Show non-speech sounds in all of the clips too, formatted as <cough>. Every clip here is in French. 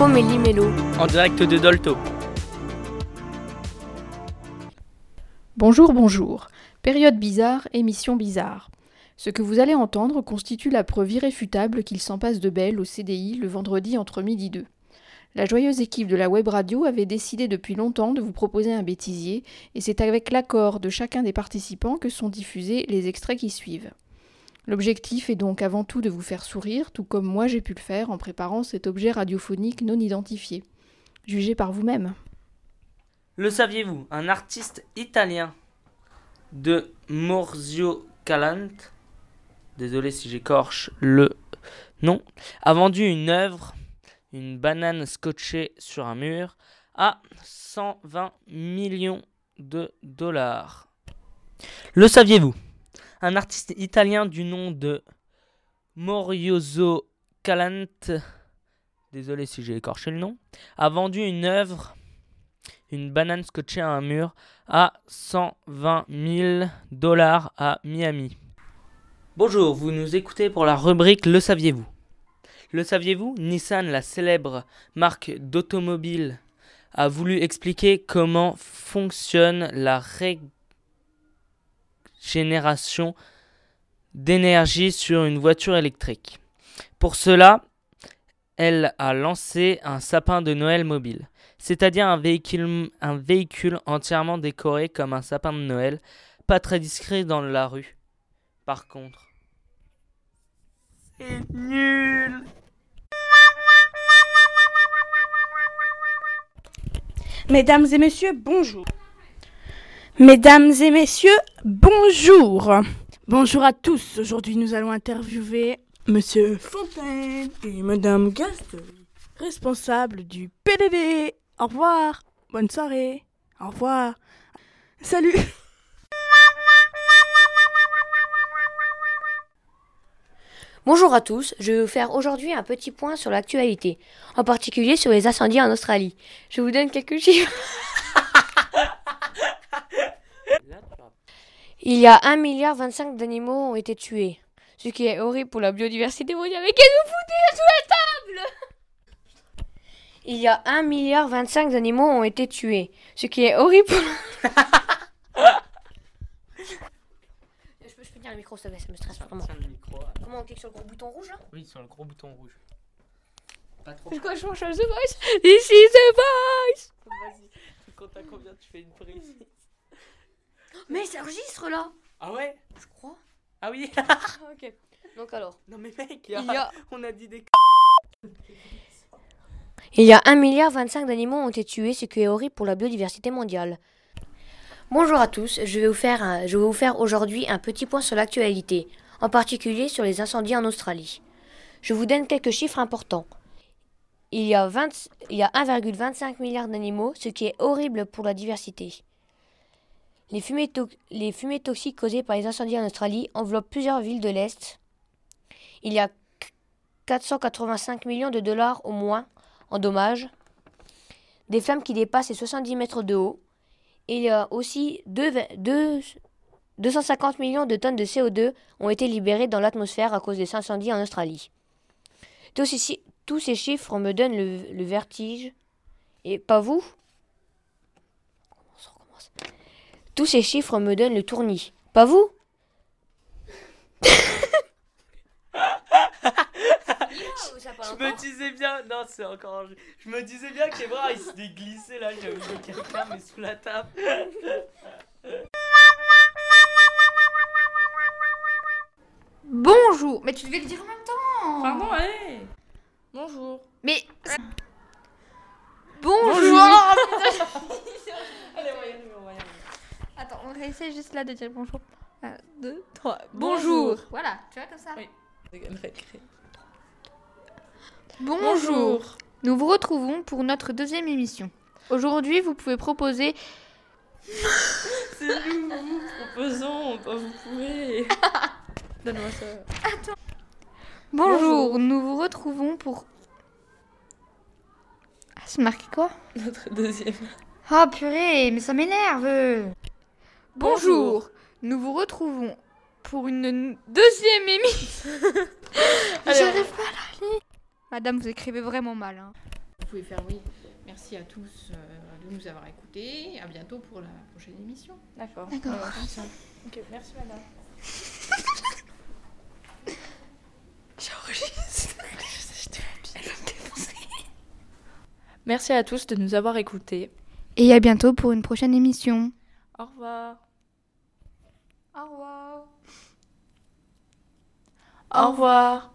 Info Méli-Mélo. En direct de Dolto. Bonjour, bonjour. Période bizarre, émission bizarre. Ce que vous allez entendre constitue la preuve irréfutable qu'il s'en passe de belle au CDI le vendredi entre midi et deux. La joyeuse équipe de la web radio avait décidé depuis longtemps de vous proposer un bêtisier, et c'est avec l'accord de chacun des participants que sont diffusés les extraits qui suivent. L'objectif est donc avant tout de vous faire sourire, tout comme moi j'ai pu le faire en préparant cet objet radiophonique non identifié. Jugez par vous-même. Le saviez-vous Un artiste italien de Morzio Calant, désolé si j'écorche le nom, a vendu une œuvre, une banane scotchée sur un mur, à 120 millions de dollars. Le saviez-vous? Un artiste italien du nom de Morioso Calante, désolé si j'ai écorché le nom, a vendu une œuvre, une banane scotchée à un mur, à 120 000 dollars à Miami. Bonjour, vous nous écoutez pour la rubrique Le saviez-vous? Le saviez-vous? Nissan, la célèbre marque d'automobile, a voulu expliquer comment fonctionne la règle génération d'énergie sur une voiture électrique. Pour cela, elle a lancé un sapin de Noël mobile, c'est-à-dire un véhicule, un véhicule entièrement décoré comme un sapin de Noël, pas très discret dans la rue. Par contre, c'est nul. Mesdames et messieurs, bonjour. Mesdames et messieurs, bonjour. Bonjour à tous. Aujourd'hui, nous allons interviewer Monsieur Fontaine et Madame Gaston, responsables du PDD. Au revoir. Bonne soirée. Au revoir. Salut. Bonjour à tous, je vais vous faire aujourd'hui un petit point sur l'actualité, en particulier sur les incendies en Australie. Je vous donne quelques chiffres. <laughs> Il y a 1 milliard 25 d'animaux ont été tués. Ce qui est horrible pour la biodiversité mondiale. Mais qu'est-ce que vous foutez sous la table? Il y a 1 milliard 25 d'animaux ont été tués. Ce qui est horrible pour... <laughs> je, peux, je peux tenir le micro, ça, ça me stresse vraiment. Comment on clique sur le gros bouton rouge là? Oui, sur le gros bouton rouge. Pas trop. C'est quoi, je change The Voice? This is The Voice Vas-y, tu comptes à combien tu fais une prise Mais ça enregistre là Ah ouais? Je crois. Ah oui ok. Donc alors. Non mais mec, Il y a- <laughs> on a dit des Il y a 1 milliard 25 d'animaux ont été tués, ce qui est horrible pour la biodiversité mondiale. Bonjour à tous, je vais vous faire, un- je vais vous faire aujourd'hui un petit point sur l'actualité, en particulier sur les incendies en Australie. Je vous donne quelques chiffres importants. Il y a, 20 il y a 1,25 milliard d'animaux, ce qui est horrible pour la diversité. Les fumées, toxiques causées par les incendies en Australie enveloppent plusieurs villes de l'Est. Il y a 485 millions de dollars au moins en dommages, des flammes qui dépassent les 70 mètres de haut. Et il y a aussi deux- deux- 250 millions de tonnes de CO2 ont été libérées dans l'atmosphère à cause des incendies en Australie. Tous ces, chiffres me donnent le vertige. Et pas vous On recommence. Tous ces chiffres me donnent le tournis. Pas vous Je me disais bien, non c'est encore, je me disais bien que les bras ils s'étaient glissés là, j'avais vu quelqu'un mais sous la table. Bonjour Mais tu devais le dire en même temps Pardon, allez. Bonjour. Mais... Bonjour, <laughs> Allez, on va Attends, on essaie juste là de dire bonjour. 1, 2, 3. Bonjour Voilà, tu vois comme ça Oui. Bonjour Nous vous retrouvons pour notre deuxième émission. Aujourd'hui, vous pouvez proposer... <laughs> C'est nous, nous proposons, pas vous pouvez. <laughs> Donne-moi ça. Bonjour, Bonjour. nous vous retrouvons pour... Ah, c'est marqué quoi? Notre deuxième. Oh purée, mais ça m'énerve Bonjour. Nous vous retrouvons pour une deuxième émission. <laughs> J'arrive pas à la lire. Madame, vous écrivez vraiment mal. Hein. pouvez faire oui. Merci à tous euh, de nous avoir écoutés. À bientôt pour la prochaine émission. D'accord. D'accord. Voilà, comme ça. Ok, merci madame. <laughs> <laughs> Merci à tous de nous avoir écoutés. Et à bientôt pour une prochaine émission. Au revoir. Au revoir. Au revoir.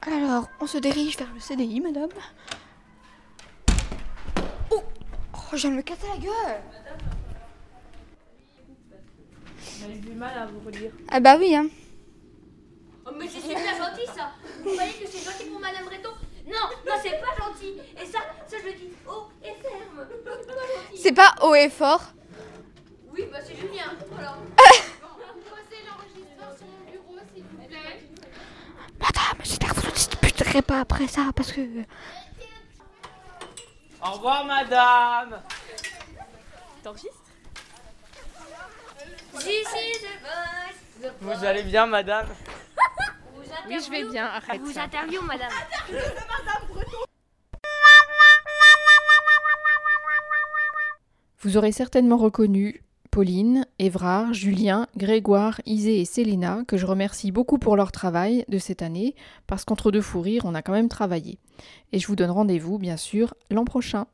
Alors, on se dirige vers le CDI, madame. Oh, oh je viens de me casser la gueule. J'ai du mal à vous relire. Ah bah oui, hein. Oh, mais c'est super gentil ça Vous croyez que c'est gentil pour Madame Breton? Non, non, c'est pas gentil. Et ça, ça je le dis haut et ferme. C'est pas gentil. C'est pas haut et fort. Oui, bah c'est Julien. Alors, <laughs> Madame, j'espère que vous ne disputerez pas après ça parce que. Au revoir, madame. The voice Vous allez bien, madame? Oui, je vais bien. Arrête. Vous interview, madame <laughs> Vous aurez certainement reconnu Pauline, Évrard, Julien, Grégoire, Isée et Célina, que je remercie beaucoup pour leur travail de cette année, parce qu'entre deux fous rires, on a quand même travaillé. Et je vous donne rendez-vous, bien sûr, l'an prochain.